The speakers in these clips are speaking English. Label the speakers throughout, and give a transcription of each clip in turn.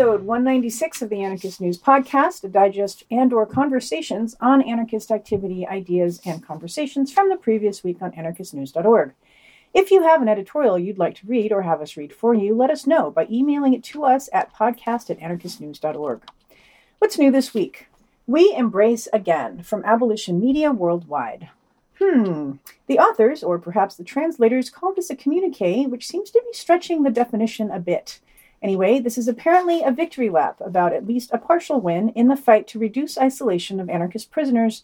Speaker 1: episode 196 of the Anarchist News Podcast, a digest and or conversations on anarchist activity, ideas, and conversations from the previous week on anarchistnews.org. If you have an editorial you'd like to read or have us read for you, let us know by emailing it to us at podcast at anarchistnews.org. What's new this week? We Embrace Again from Abolition Media Worldwide. Hmm. The authors, or perhaps the translators, called this a communique, which seems to be stretching the definition a bit. Anyway, this is apparently a victory lap about at least a partial win in the fight to reduce isolation of anarchist prisoners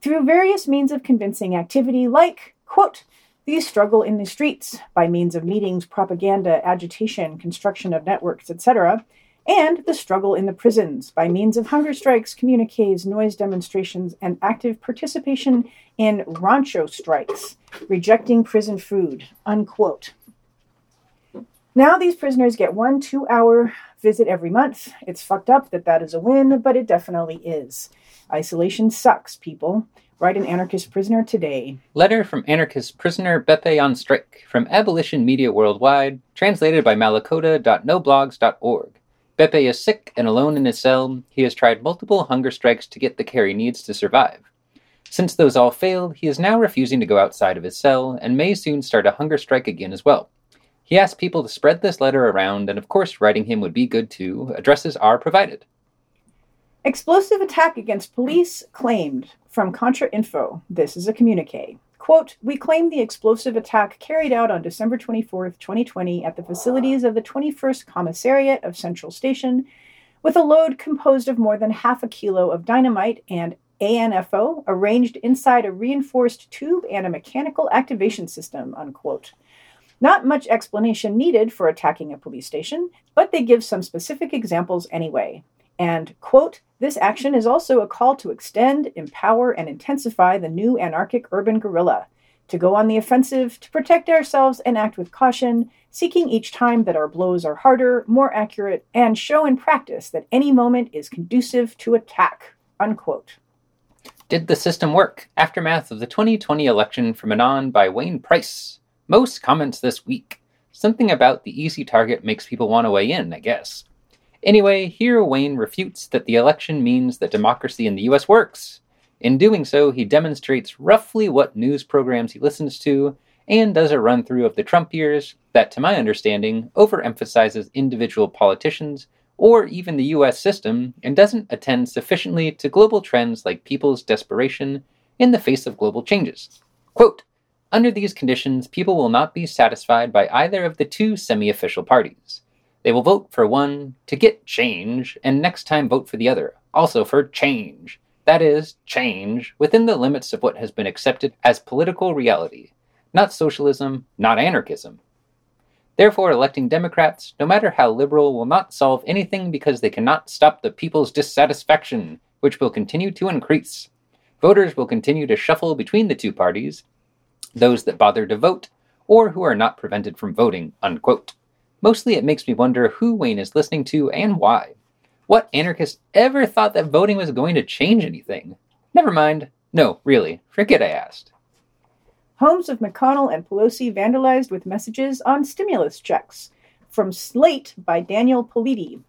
Speaker 1: through various means of convincing activity like, quote, the struggle in the streets by means of meetings, propaganda, agitation, construction of networks, etc., and the struggle in the prisons by means of hunger strikes, communiques, noise demonstrations, and active participation in rancho strikes, rejecting prison food, unquote. Now these prisoners get one two hour visit every month. It's fucked up that that is a win, but it definitely is. Isolation sucks, people. Write an anarchist prisoner today.
Speaker 2: Letter from anarchist prisoner Beppe on strike from Abolition Media Worldwide, translated by malacoda.noblogs.org. Beppe is sick and alone in his cell. He has tried multiple hunger strikes to get the care he needs to survive. Since those all failed, he is now refusing to go outside of his cell and may soon start a hunger strike again as well. He asked people to spread this letter around, and of course, writing him would be good too. Addresses are provided.
Speaker 1: Explosive attack against police claimed from Contra Info. This is a communique. Quote, we claim the explosive attack carried out on December 24th, 2020, at the facilities of the 21st Commissariat of Central Station, with a load composed of more than half a kilo of dynamite and ANFO arranged inside a reinforced tube and a mechanical activation system, unquote. Not much explanation needed for attacking a police station, but they give some specific examples anyway. And, quote, this action is also a call to extend, empower, and intensify the new anarchic urban guerrilla, to go on the offensive, to protect ourselves and act with caution, seeking each time that our blows are harder, more accurate, and show in practice that any moment is conducive to attack, unquote.
Speaker 2: Did the system work? Aftermath of the 2020 election from Anon by Wayne Price. Most comments this week. Something about the easy target makes people want to weigh in, I guess. Anyway, here Wayne refutes that the election means that democracy in the US works. In doing so, he demonstrates roughly what news programs he listens to and does a run through of the Trump years that, to my understanding, overemphasizes individual politicians or even the US system and doesn't attend sufficiently to global trends like people's desperation in the face of global changes. Quote, under these conditions, people will not be satisfied by either of the two semi official parties. They will vote for one to get change, and next time vote for the other, also for change. That is, change within the limits of what has been accepted as political reality. Not socialism, not anarchism. Therefore, electing Democrats, no matter how liberal, will not solve anything because they cannot stop the people's dissatisfaction, which will continue to increase. Voters will continue to shuffle between the two parties, those that bother to vote, or who are not prevented from voting, unquote. Mostly it makes me wonder who Wayne is listening to and why. What anarchist ever thought that voting was going to change anything? Never mind. No, really, forget I asked.
Speaker 1: Homes of McConnell and Pelosi vandalized with messages on stimulus checks. From Slate by Daniel Politi.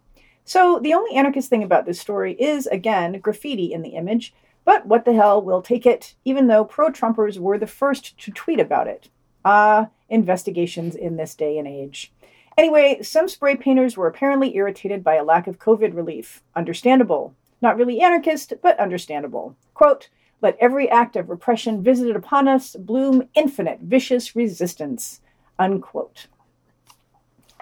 Speaker 1: So, the only anarchist thing about this story is, again, graffiti in the image, but what the hell, we'll take it, even though pro Trumpers were the first to tweet about it. Ah, investigations in this day and age. Anyway, some spray painters were apparently irritated by a lack of COVID relief. Understandable. Not really anarchist, but understandable. Quote, let every act of repression visited upon us bloom infinite vicious resistance. Unquote.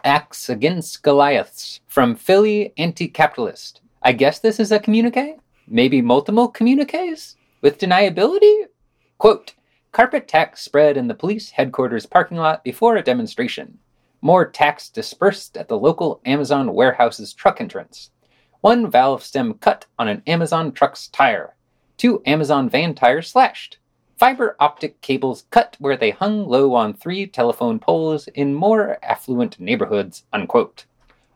Speaker 2: Acts Against Goliaths from Philly Anti Capitalist. I guess this is a communique? Maybe multiple communiques with deniability? Quote, carpet tacks spread in the police headquarters parking lot before a demonstration. More tacks dispersed at the local Amazon warehouse's truck entrance. One valve stem cut on an Amazon truck's tire. Two Amazon van tires slashed. Fiber optic cables cut where they hung low on three telephone poles in more affluent neighborhoods, unquote.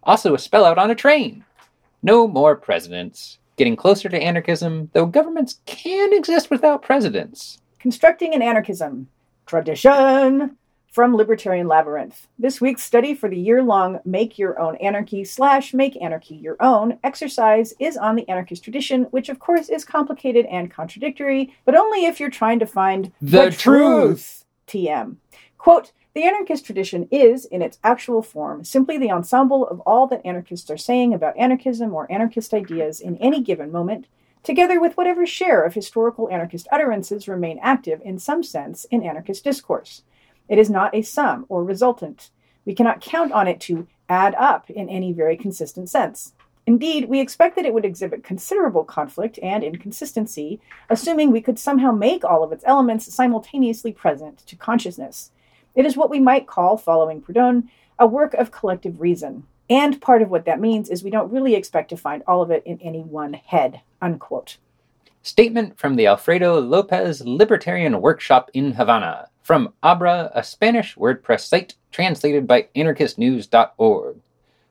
Speaker 2: Also a spell out on a train. No more presidents getting closer to anarchism, though governments can exist without presidents.
Speaker 1: Constructing an anarchism. Tradition. from Libertarian Labyrinth. This week's study for the year long Make Your Own Anarchy slash Make Anarchy Your Own exercise is on the anarchist tradition, which of course is complicated and contradictory, but only if you're trying to find
Speaker 2: The truth.
Speaker 1: TM. Quote, the anarchist tradition is, in its actual form, simply the ensemble of all that anarchists are saying about anarchism or anarchist ideas in any given moment, together with whatever share of historical anarchist utterances remain active in some sense in anarchist discourse. It is not a sum or resultant. We cannot count on it to add up in any very consistent sense. Indeed, we expect that it would exhibit considerable conflict and inconsistency, assuming we could somehow make all of its elements simultaneously present to consciousness. It is what we might call, following Proudhon, a work of collective reason. And part of what that means is we don't really expect to find all of it in any one head. Unquote.
Speaker 2: Statement from the Alfredo Lopez Libertarian Workshop in Havana from Abra, a Spanish WordPress site translated by anarchistnews.org.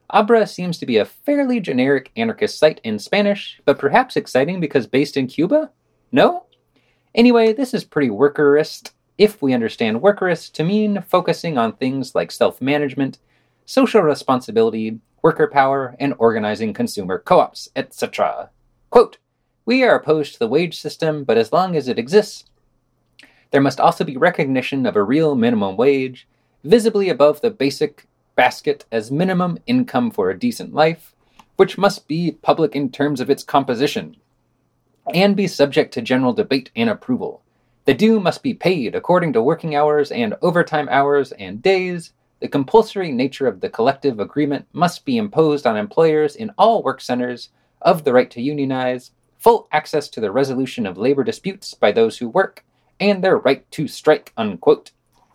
Speaker 2: Abra seems to be a fairly generic anarchist site in Spanish, but perhaps exciting because based in Cuba? No? Anyway, this is pretty workerist, if we understand workerist to mean focusing on things like self management, social responsibility, worker power, and organizing consumer co ops, etc. Quote We are opposed to the wage system, but as long as it exists, there must also be recognition of a real minimum wage, visibly above the basic basket as minimum income for a decent life, which must be public in terms of its composition, and be subject to general debate and approval. The due must be paid according to working hours and overtime hours and days. The compulsory nature of the collective agreement must be imposed on employers in all work centers of the right to unionize, full access to the resolution of labor disputes by those who work, and their right to strike. Unquote.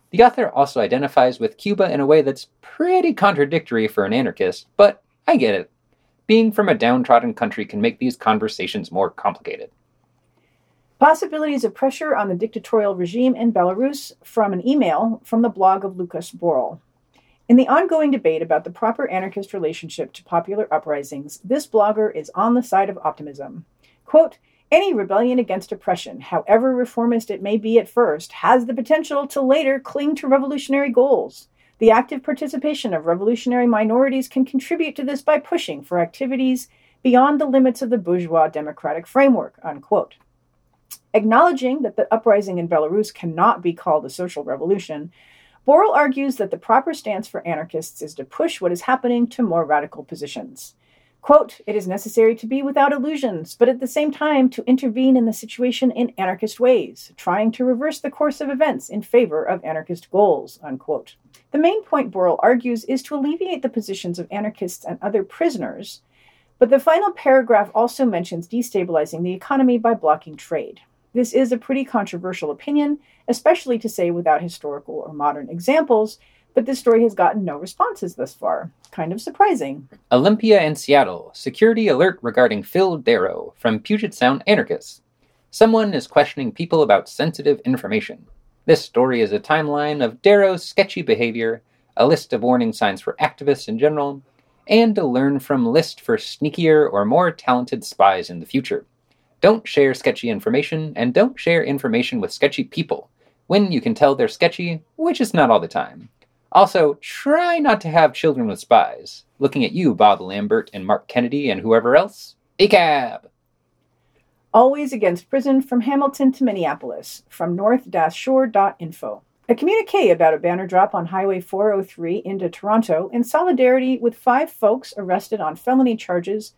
Speaker 2: The author also identifies with Cuba in a way that's pretty contradictory for an anarchist, but I get it. Being from a downtrodden country can make these conversations more complicated.
Speaker 1: Possibilities of pressure on the dictatorial regime in Belarus from an email from the blog of Lucas Borel. In the ongoing debate about the proper anarchist relationship to popular uprisings, this blogger is on the side of optimism. Quote, any rebellion against oppression, however reformist it may be at first, has the potential to later cling to revolutionary goals. The active participation of revolutionary minorities can contribute to this by pushing for activities beyond the limits of the bourgeois democratic framework. Unquote. Acknowledging that the uprising in Belarus cannot be called a social revolution, Borel argues that the proper stance for anarchists is to push what is happening to more radical positions. Quote, it is necessary to be without illusions, but at the same time to intervene in the situation in anarchist ways, trying to reverse the course of events in favor of anarchist goals, unquote. The main point Borel argues is to alleviate the positions of anarchists and other prisoners, but the final paragraph also mentions destabilizing the economy by blocking trade. This is a pretty controversial opinion, especially to say without historical or modern examples, but this story has gotten no responses thus far. Kind of surprising.
Speaker 2: Olympia and Seattle. Security alert regarding Phil Darrow from Puget Sound Anarchists. Someone is questioning people about sensitive information. This story is a timeline of Darrow's sketchy behavior, a list of warning signs for activists in general, and a learn from list for sneakier or more talented spies in the future. Don't share sketchy information, and don't share information with sketchy people when you can tell they're sketchy, which is not all the time. Also, try not to have children with spies. Looking at you, Bob Lambert and Mark Kennedy and whoever else. ACAB!
Speaker 1: Always Against Prison from Hamilton to Minneapolis, from north-shore.info. A communique about a banner drop on Highway 403 into Toronto in solidarity with five folks arrested on felony charges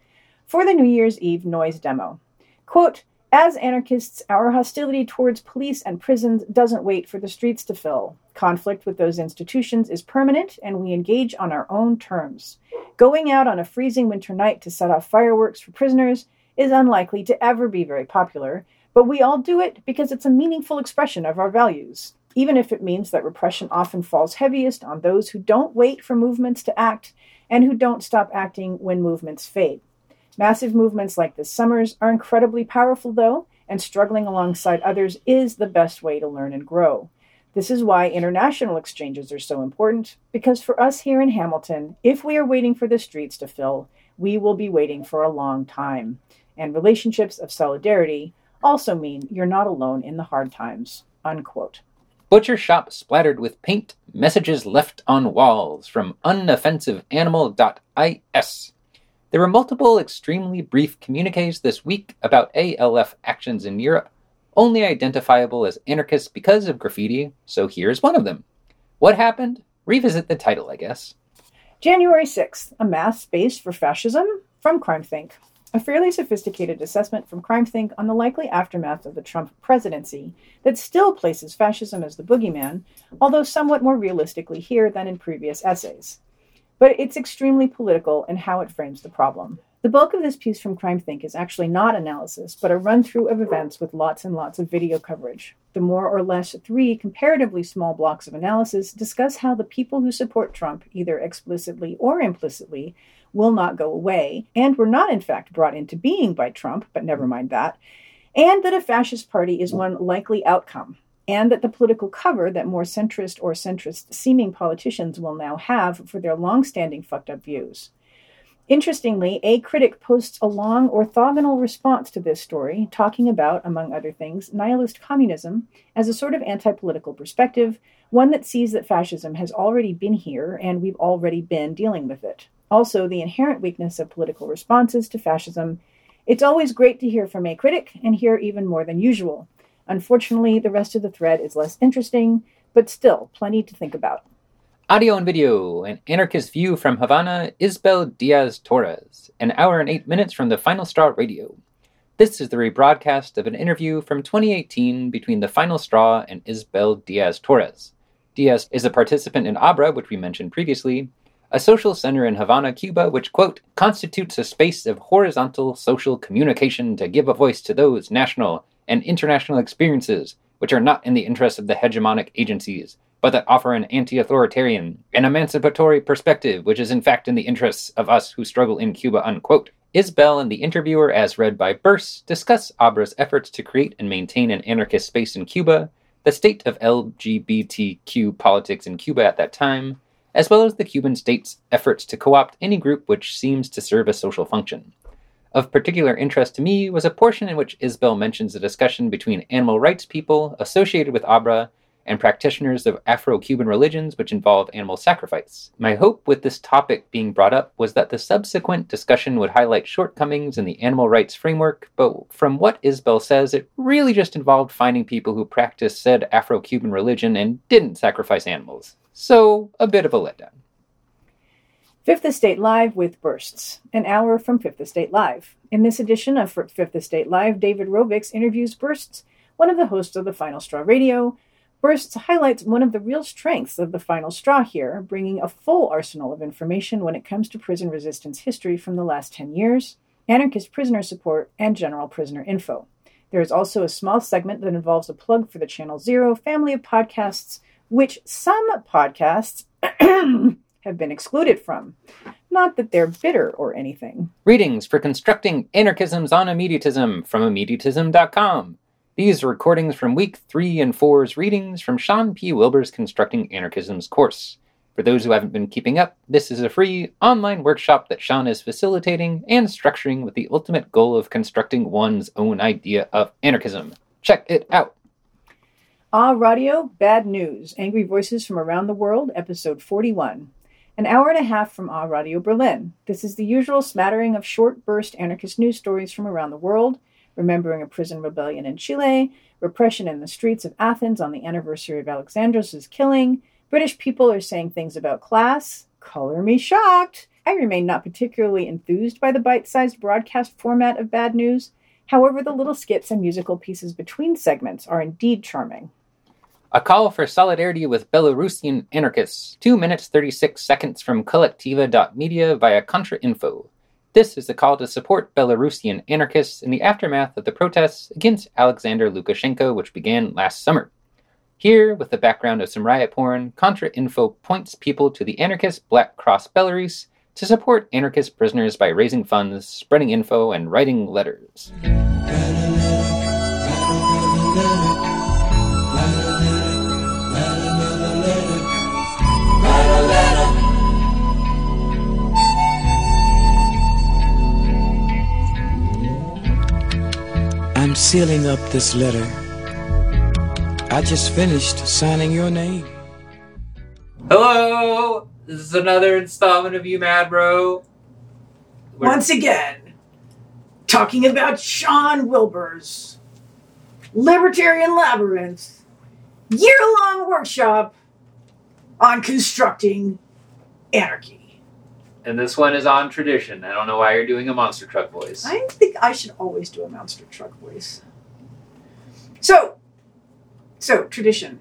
Speaker 1: for the New Year's Eve noise demo. Quote, as anarchists, our hostility towards police and prisons doesn't wait for the streets to fill. Conflict with those institutions is permanent, and we engage on our own terms. Going out on a freezing winter night to set off fireworks for prisoners is unlikely to ever be very popular, but we all do it because it's a meaningful expression of our values, even if it means that repression often falls heaviest on those who don't wait for movements to act and who don't stop acting when movements fade. Massive movements like this summer's are incredibly powerful, though, and struggling alongside others is the best way to learn and grow. This is why international exchanges are so important, because for us here in Hamilton, if we are waiting for the streets to fill, we will be waiting for a long time. And relationships of solidarity also mean you're not alone in the hard times. Unquote.
Speaker 2: Butcher shop splattered with paint, messages left on walls from unoffensiveanimal.is. There were multiple extremely brief communiques this week about ALF actions in Europe, only identifiable as anarchists because of graffiti, so here's one of them. What happened? Revisit the title, I guess.
Speaker 1: January 6th, a mass space for fascism from CrimethInc. A fairly sophisticated assessment from CrimethInc on the likely aftermath of the Trump presidency that still places fascism as the boogeyman, although somewhat more realistically here than in previous essays. But it's extremely political in how it frames the problem. The bulk of this piece from CrimethInc is actually not analysis, but a run through of events with lots and lots of video coverage. The more or less three comparatively small blocks of analysis discuss how the people who support Trump, either explicitly or implicitly, will not go away, and were not in fact brought into being by Trump, but never mind that, and that a fascist party is one likely outcome, and that the political cover that more centrist or centrist seeming politicians will now have for their long standing fucked up views. Interestingly, a critic posts a long orthogonal response to this story, talking about, among other things, nihilist communism as a sort of anti political perspective, one that sees that fascism has already been here and we've already been dealing with it. Also, the inherent weakness of political responses to fascism. It's always great to hear from a critic, and hear even more than usual. Unfortunately, the rest of the thread is less interesting, but still plenty to think about.
Speaker 2: Audio and video, an anarchist view from Havana, Isbel Diaz Torres, an hour and eight minutes from the Final Straw Radio. This is the rebroadcast of an interview from 2018 between the Final Straw and Isbel Diaz Torres. Diaz is a participant in ABRA, which we mentioned previously, a social center in Havana, Cuba, which, quote, constitutes a space of horizontal social communication to give a voice to those national and international experiences which are not in the interest of the hegemonic agencies but that offer an anti authoritarian, an emancipatory perspective, which is in fact in the interests of us who struggle in Cuba. Unquote. Isbel and the interviewer, as read by Bursts, discuss ABRA's efforts to create and maintain an anarchist space in Cuba, the state of LGBTQ politics in Cuba at that time, as well as the Cuban state's efforts to co opt any group which seems to serve a social function. Of particular interest to me was a portion in which Isbel mentions a discussion between animal rights people associated with ABRA and practitioners of Afro Cuban religions which involve animal sacrifice. My hope with this topic being brought up was that the subsequent discussion would highlight shortcomings in the animal rights framework, but from what Isbel says, it really just involved finding people who practiced said Afro Cuban religion and didn't sacrifice animals. So, a bit of a letdown.
Speaker 1: Fifth Estate Live with Bursts, an hour from Fifth Estate Live. In this edition of Fifth Estate Live, David Rovics interviews Bursts, one of the hosts of the Final Straw Radio, Bursts highlights one of the real strengths of the final straw here, bringing a full arsenal of information when it comes to prison resistance history from the last 10 years, anarchist prisoner support, and general prisoner info. There is also a small segment that involves a plug for the Channel Zero family of podcasts, which some podcasts have been excluded from. Not that they're bitter or anything.
Speaker 2: Readings for Constructing Anarchisms on Immediatism from immediatism.com. These are recordings from week 3 and four's readings from Sean P. Wilbur's Constructing Anarchism's course. For those who haven't been keeping up, this is a free online workshop that Sean is facilitating and structuring with the ultimate goal of constructing one's own idea of anarchism. Check it out.
Speaker 1: Ah Radio, Bad News Angry Voices from Around the World, Episode 41. An hour and a half from Ah Radio Berlin. This is the usual smattering of short burst anarchist news stories from around the world remembering a prison rebellion in Chile, repression in the streets of Athens on the anniversary of Alexandros' killing. British people are saying things about class. Color me shocked. I remain not particularly enthused by the bite sized broadcast format of bad news. However, the little skits and musical pieces between segments are indeed charming.
Speaker 2: A call for solidarity with Belarusian anarchists. 2 minutes 36 seconds from Kolektiva.media via Info. This is a call to support Belarusian anarchists in the aftermath of the protests against Alexander Lukashenko, which began last summer. Here, with the background of some riot porn, Contra Info points people to the anarchist Black Cross Belarus to support anarchist prisoners by raising funds, spreading info, and writing letters.
Speaker 3: Sealing up this letter I just finished signing your name.
Speaker 2: Hello! This is another installment of U Mad Bro. We're-
Speaker 1: Once again, talking about Sean Wilbur's Libertarian Labyrinth year long workshop on constructing anarchy.
Speaker 2: And this one is on tradition. I don't know why you're doing a monster truck voice.
Speaker 1: I think I should always do a monster truck voice. So, so tradition.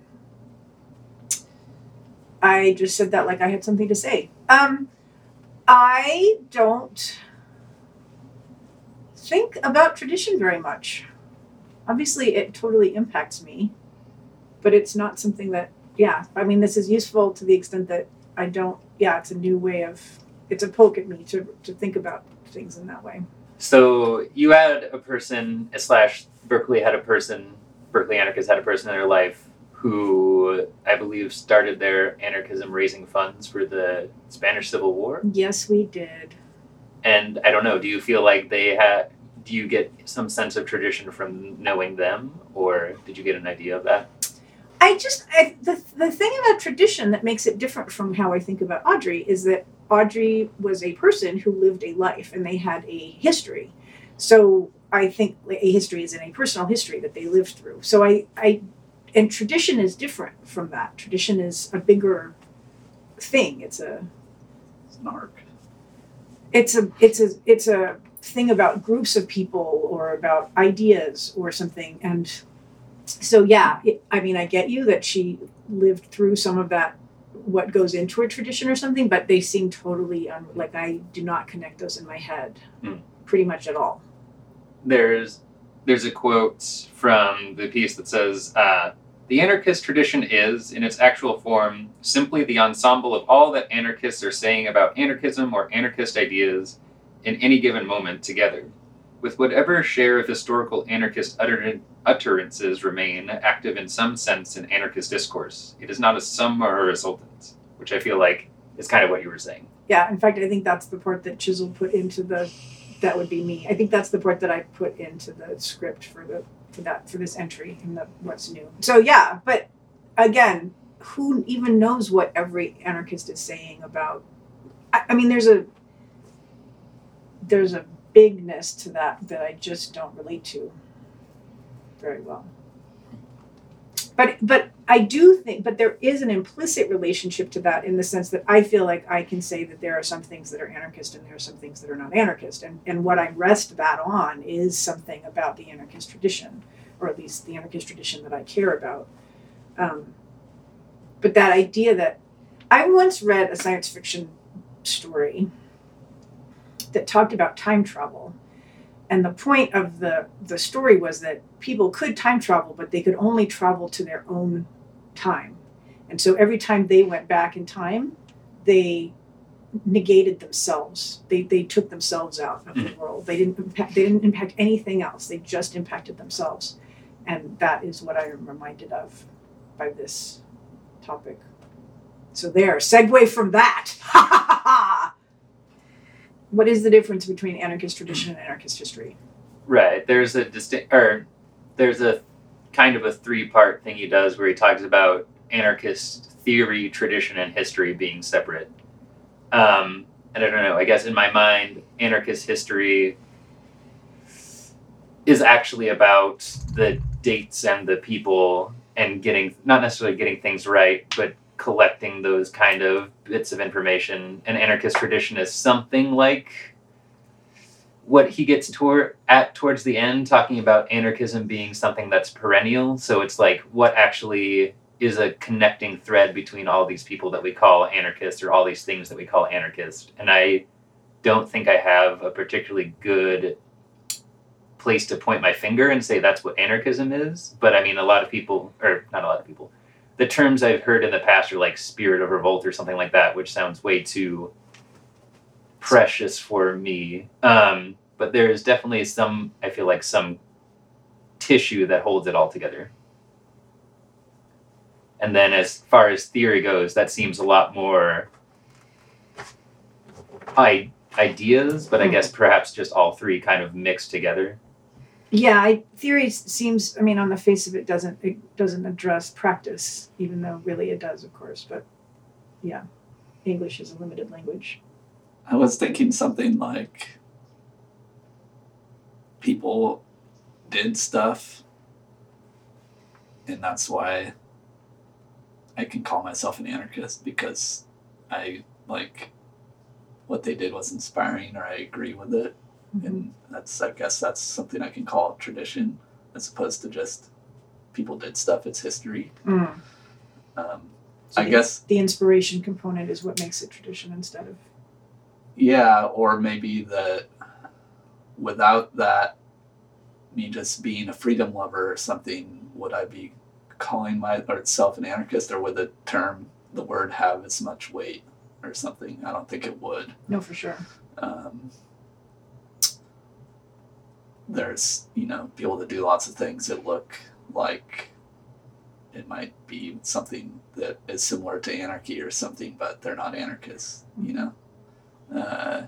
Speaker 1: I just said that like I had something to say. Um, I don't think about tradition very much. Obviously, it totally impacts me, but it's not something that, yeah, I mean, this is useful to the extent that I don't, yeah, it's a new way of, it's a poke at me to, to think about things in that way.
Speaker 2: So you had a person slash Berkeley had a person, Berkeley anarchists had a person in their life who I believe started their anarchism raising funds for the Spanish Civil War.
Speaker 1: Yes, we did.
Speaker 2: And I don't know, do you feel like they had do you get some sense of tradition from knowing them or did you get an idea of that?
Speaker 1: I just I, the the thing about tradition that makes it different from how I think about Audrey is that Audrey was a person who lived a life and they had a history. So I think a history is in a personal history that they lived through. So I I and tradition is different from that. Tradition is a bigger thing. It's a
Speaker 2: It's an arc.
Speaker 1: it's a it's a it's a thing about groups of people or about ideas or something and so yeah it, i mean i get you that she lived through some of that what goes into a tradition or something but they seem totally un, like i do not connect those in my head
Speaker 2: Hmm.
Speaker 1: pretty much at all
Speaker 2: there's there's a quote from the piece that says uh, the anarchist tradition is in its actual form simply the ensemble of all that anarchists are saying about anarchism or anarchist ideas in any given moment together with whatever share of historical anarchist utter- utterances remain active in some sense in anarchist discourse it is not a sum or a resultant which i feel like is kind of what you were saying.
Speaker 1: Yeah in fact i think that's the part that chisel put into the that would be me. I think that's the part that i put into the script for the for that for this entry in the what's new. So yeah but again who even knows what every anarchist is saying about i, I mean there's a there's a bigness to that that i just don't relate to very well but but I do think, but there is an implicit relationship to that in the sense that I feel like I can say that there are some things that are anarchist and there are some things that are not anarchist, and and what I rest that on is something about the anarchist tradition, or at least the anarchist tradition that I care about. Um, but that idea that I once read a science fiction story that talked about time travel. And the point of the the story was that people could time travel but they could only travel to their own time. And so every time they went back in time they negated themselves. They they took themselves out of the mm. world. They didn't impact they didn't impact anything else. They just impacted themselves. And that is what i am reminded of by this topic. So there segue from that what is the difference between anarchist tradition and anarchist history
Speaker 2: Right. There's a distinct, or there's a kind of a three part thing he does where he talks about anarchist theory, tradition, and history being separate. Um, and I don't know, I guess in my mind, anarchist history is actually about the dates and the people and getting, not necessarily getting things right, but collecting those kind of bits of information. An anarchist tradition is something like what he gets toward at towards the end talking about anarchism being something that's perennial. So it's like what actually is a connecting thread between all these people that we call anarchists or all these things that we call anarchist and i don't think i have a particularly good place to point my finger and say that's what anarchism is. But i mean a lot of people or not a lot of people the terms i've heard in the past are like spirit of revolt or something like that which sounds way too precious for me. Um, but there is definitely some, I feel like, some tissue that holds it all together. And then as far as theory goes, that seems a lot more I- ideas, but I
Speaker 1: Hmm.
Speaker 2: guess perhaps just all three kind of mixed together.
Speaker 1: Yeah, I, theory seems. I mean, on the face of it, doesn't it doesn't address practice, even though really it does, of course. But yeah, English is a limited language.
Speaker 4: I was thinking something like people did stuff, and that's why I can call myself an anarchist because I like what they did was inspiring or I agree with it. And that's, I guess, that's something I can call tradition as opposed to just people did stuff, it's history.
Speaker 1: Mm.
Speaker 4: Um,
Speaker 1: So
Speaker 4: I
Speaker 1: the-
Speaker 4: guess
Speaker 1: the inspiration component is what makes it tradition instead of
Speaker 4: Yeah, or maybe that without that, me just being a freedom lover or something, would I be calling myself an anarchist, or would the term, the word, have as much weight or something? I don't think it would.
Speaker 1: no for sure.
Speaker 4: Um, there's, you know, people that do lots of things that look like it might be something that is similar to anarchy or something, but they're not anarchists, you know? Uh,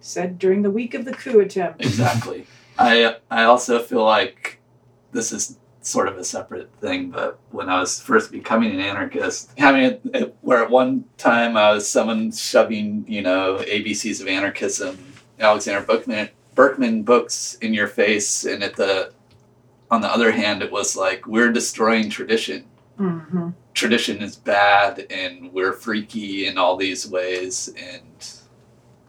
Speaker 1: Said during the week of the coup attempt.
Speaker 4: exactly. I I also feel like this is sort of a separate thing, but when I was first becoming an anarchist, having it, it where at one time I was someone shoving you know ABCs of anarchism, Alexander Berkman Berkman books in your face, and at the on the other hand, it was like we're destroying tradition.
Speaker 1: hmm
Speaker 4: Tradition is bad, and we're freaky in all these ways, and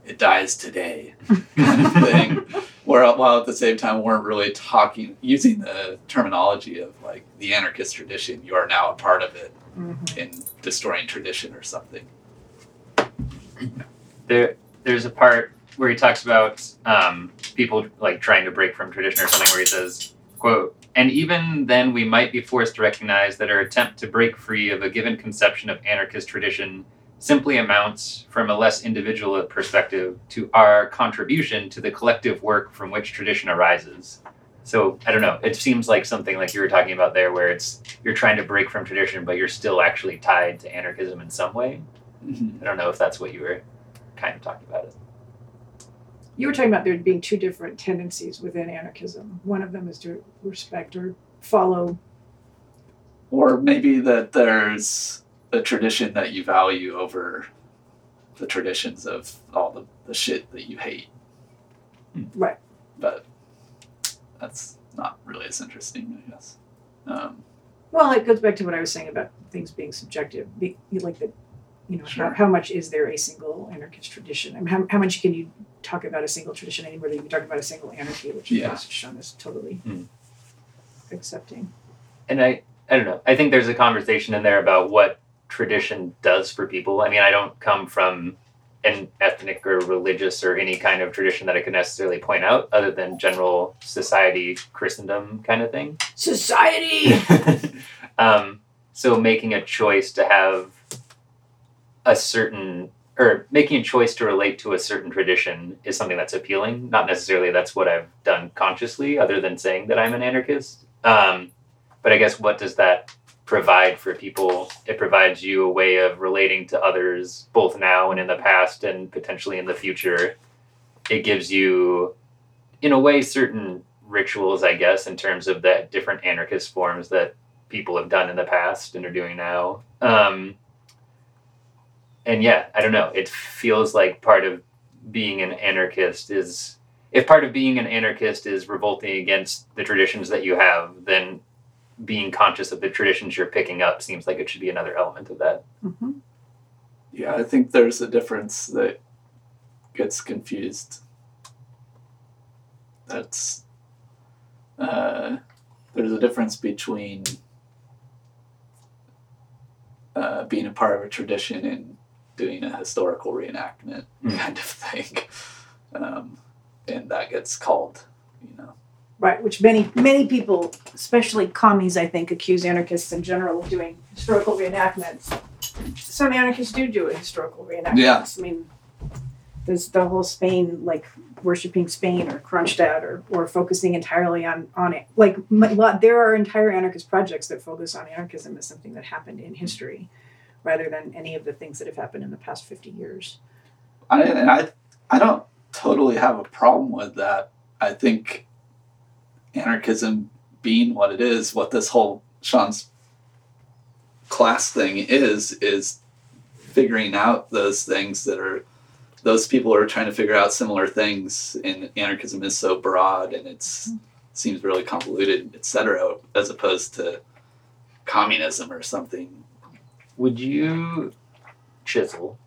Speaker 4: it dies today kind of thing. Where while at the same time weren't really talking using the terminology of like the anarchist tradition, you are now a part of it
Speaker 1: hmm
Speaker 4: in destroying tradition or something.
Speaker 2: there there's a part where he talks about um, people like trying to break from tradition or something where he says quote and even then we might be forced to recognize that our attempt to break free of a given conception of anarchist tradition simply amounts from a less individual perspective to our contribution to the collective work from which tradition arises. So i don't know it seems like something like you were talking about there where it's you're trying to break from tradition but you're still actually tied to anarchism in some way. I don't know if that's what you were kind of talking about. it.
Speaker 1: You were talking about there being two different tendencies within anarchism. One of them is to respect or follow.
Speaker 4: Or maybe that there's a tradition that you value over the traditions of all the, the shit that you hate.
Speaker 1: Right.
Speaker 4: But that's not really as interesting, I guess. Um,
Speaker 1: Well, it goes back to what I was saying about things being subjective. Be, like the, you know,
Speaker 4: Sure.
Speaker 1: how, how much is there a single anarchist tradition? I mean, how, how much can you talk about a single tradition anymore than you can talk about a single anarchy, which of
Speaker 4: Yeah.
Speaker 1: course Sean is totally
Speaker 2: Hmm.
Speaker 1: accepting.
Speaker 2: And I, I don't know. I think there's a conversation in there about what tradition does for people. I mean, I don't come from an ethnic or religious or any kind of tradition that I could necessarily point out, other than general society, Christendom kind of thing.
Speaker 1: Society.
Speaker 2: um, so making a choice to have a certain or making a choice to relate to a certain tradition is something that's appealing. Not necessarily that's what I've done consciously, other than saying that I'm an anarchist. Um, but I guess what does that provide for people? It provides you a way of relating to others, both now and in the past, and potentially in the future. It gives you, in a way, certain rituals, I guess, in terms of the different anarchist forms that people have done in the past and are doing now. Um, and yeah, I don't know. It feels like part of being an anarchist is if part of being an anarchist is revolting against the traditions that you have, then being conscious of the traditions you're picking up seems like it should be another element of that.
Speaker 1: hmm
Speaker 4: yeah, I think there's a difference that gets confused. That's uh, there's a difference between uh, being a part of a tradition and doing a historical reenactment
Speaker 2: Mm.
Speaker 4: kind of thing, um, and that gets called, you know,
Speaker 1: Right, which many many people, especially commies, I think, accuse anarchists in general of doing historical reenactments. Some anarchists do do a historical reenactments.
Speaker 4: Yeah.
Speaker 1: I mean, there's the whole Spain, like worshiping Spain or Kronstadt, or or focusing entirely on on it. Like m- lot- there are entire anarchist projects that focus on anarchism as something that happened in history, rather than any of the things that have happened in the past fifty years.
Speaker 4: I I I don't totally have a problem with that. I think anarchism being what it is, what this whole Sean's class thing is, is figuring out those things that are those people are trying to figure out similar things and anarchism is so broad and it's seems really convoluted etc as opposed to communism or something
Speaker 2: Would you chisel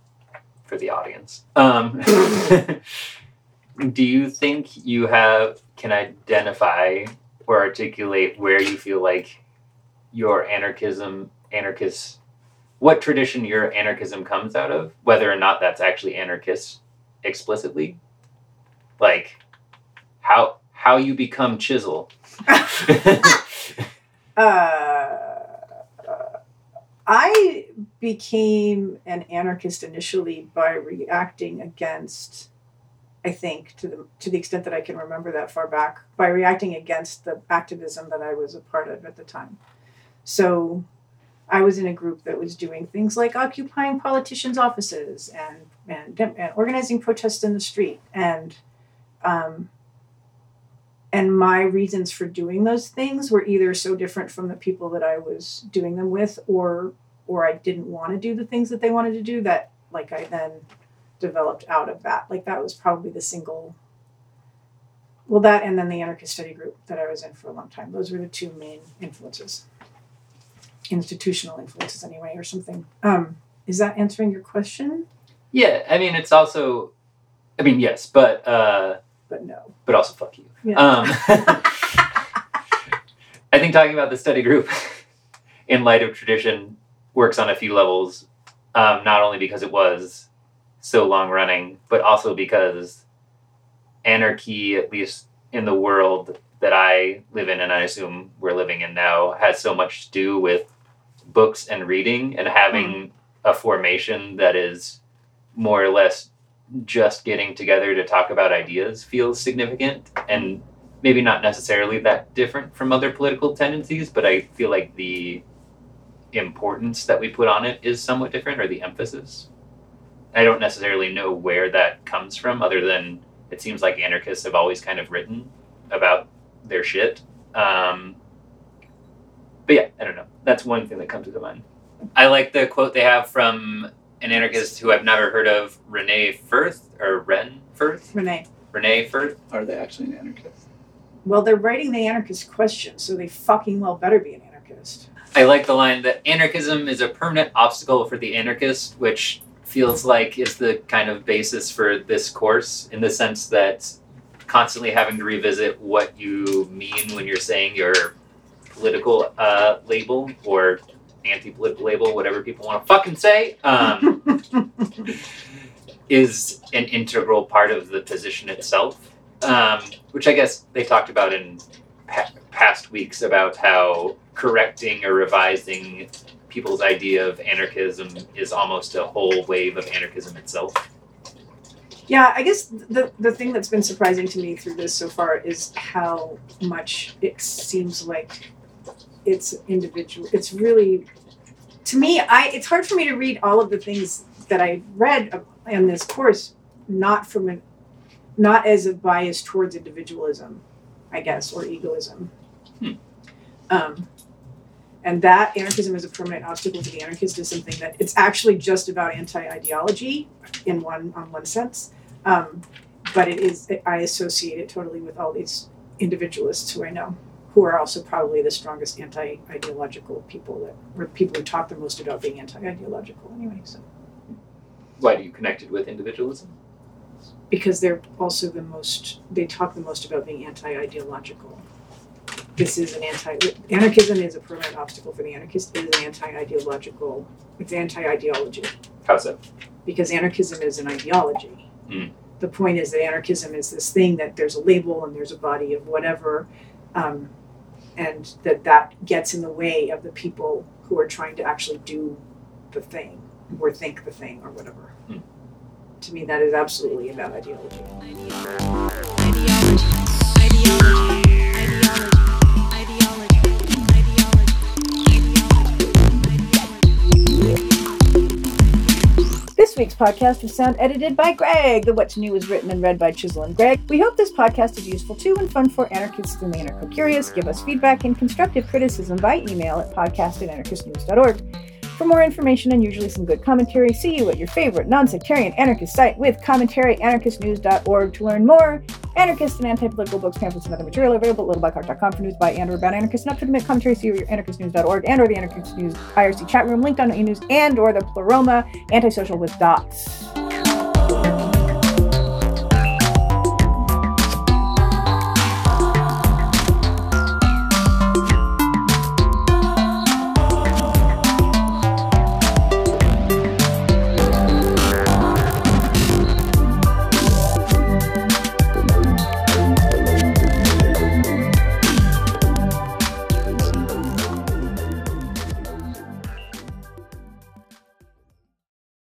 Speaker 2: for the audience? Um, do you think you have can identify or articulate where you feel like your anarchism anarchist what tradition your anarchism comes out of whether or not that's actually anarchist explicitly like how how you become chisel
Speaker 1: uh, I became an anarchist initially by reacting against, I think, to the to the extent that I can remember that far back, by reacting against the activism that I was a part of at the time. So, I was in a group that was doing things like occupying politicians' offices and and, and organizing protests in the street and. Um, and my reasons for doing those things were either so different from the people that I was doing them with or or I didn't want to do the things that they wanted to do that like I then developed out of that. Like that was probably the single well that and then the anarchist study group that I was in for a long time. Those were the two main influences. Institutional influences anyway or something. Um is that answering your question?
Speaker 2: Yeah i mean it's also i mean yes but uh
Speaker 1: but no.
Speaker 2: But also fuck you.
Speaker 1: Yeah.
Speaker 2: Um, I think talking about the study group in light of tradition works on a few levels, um, not only because it was so long running, but also because anarchy, at least in the world that I live in and I assume we're living in now, has so much to do with books and reading and having a formation that is more or less just getting together to talk about ideas feels significant and maybe not necessarily that different from other political tendencies, but I feel like the importance that we put on it is somewhat different, or the emphasis. I don't necessarily know where that comes from, other than it seems like anarchists have always kind of written about their shit. Um, but yeah, I don't know. That's one thing that comes to mind. I like the quote they have from an anarchist who I've never heard of, Renee Firth, or Ren Firth?
Speaker 1: renee
Speaker 2: Renee Firth?
Speaker 4: are they actually an anarchist
Speaker 1: well they're writing the anarchist question so they fucking well better be an anarchist
Speaker 2: I like the line that anarchism is a permanent obstacle for the anarchist, which feels like is the kind of basis for this course in the sense that constantly having to revisit what you mean when you're saying your political uh, label or anti-political label, whatever people want to fucking say, um, is an integral part of the position itself. Um, which I guess they talked about in pa- past weeks about how correcting or revising people's idea of anarchism is almost a whole wave of anarchism itself.
Speaker 1: Yeah, I guess the the thing that's been surprising to me through this so far is how much it seems like it's individual. It's really to me, I it's hard for me to read all of the things that I read in this course not from an not as a bias towards individualism, I guess, or egoism.
Speaker 2: Hmm.
Speaker 1: Um, and that anarchism is a permanent obstacle to the anarchist is something that it's actually just about anti-ideology in one on one sense um, but it is i associate it totally with all these individualists who i know who are also probably the strongest anti-ideological people that were people who talk the most about being anti-ideological anyway so
Speaker 2: Why do you connect it with individualism?
Speaker 1: because they're also the most they talk the most about being anti-ideological this is an anti anarchism is a permanent obstacle for the anarchist it is an anti-ideological it's anti-ideology
Speaker 2: How so?
Speaker 1: because anarchism is an ideology
Speaker 2: Mm.
Speaker 1: the point is that anarchism is this thing that there's a label and there's a body of whatever um, and that that gets in the way of the people who are trying to actually do the thing or think the thing or whatever.
Speaker 2: Hmm.
Speaker 1: to me that is absolutely about ideology. This This week's podcast was sound edited by Greg. The What's New was written and read by Chisel and Greg. We hope this podcast is useful too and fun for anarchists and the anarcho curious. Give us feedback and constructive criticism by email at podcast at anarchistnews.org. For more information and usually some good commentary, see you at your favorite non-sectarian anarchist site with commentary anarchistnews.org to learn more. Anarchist and anti-political books, pamphlets, and other material available at littleblackcart.com for news by and or about anarchists up to minute commentary. See you your anarchistnews.org and or the Anarchist News IRC chat room linked on anews and or the Pleroma antisocial with dots.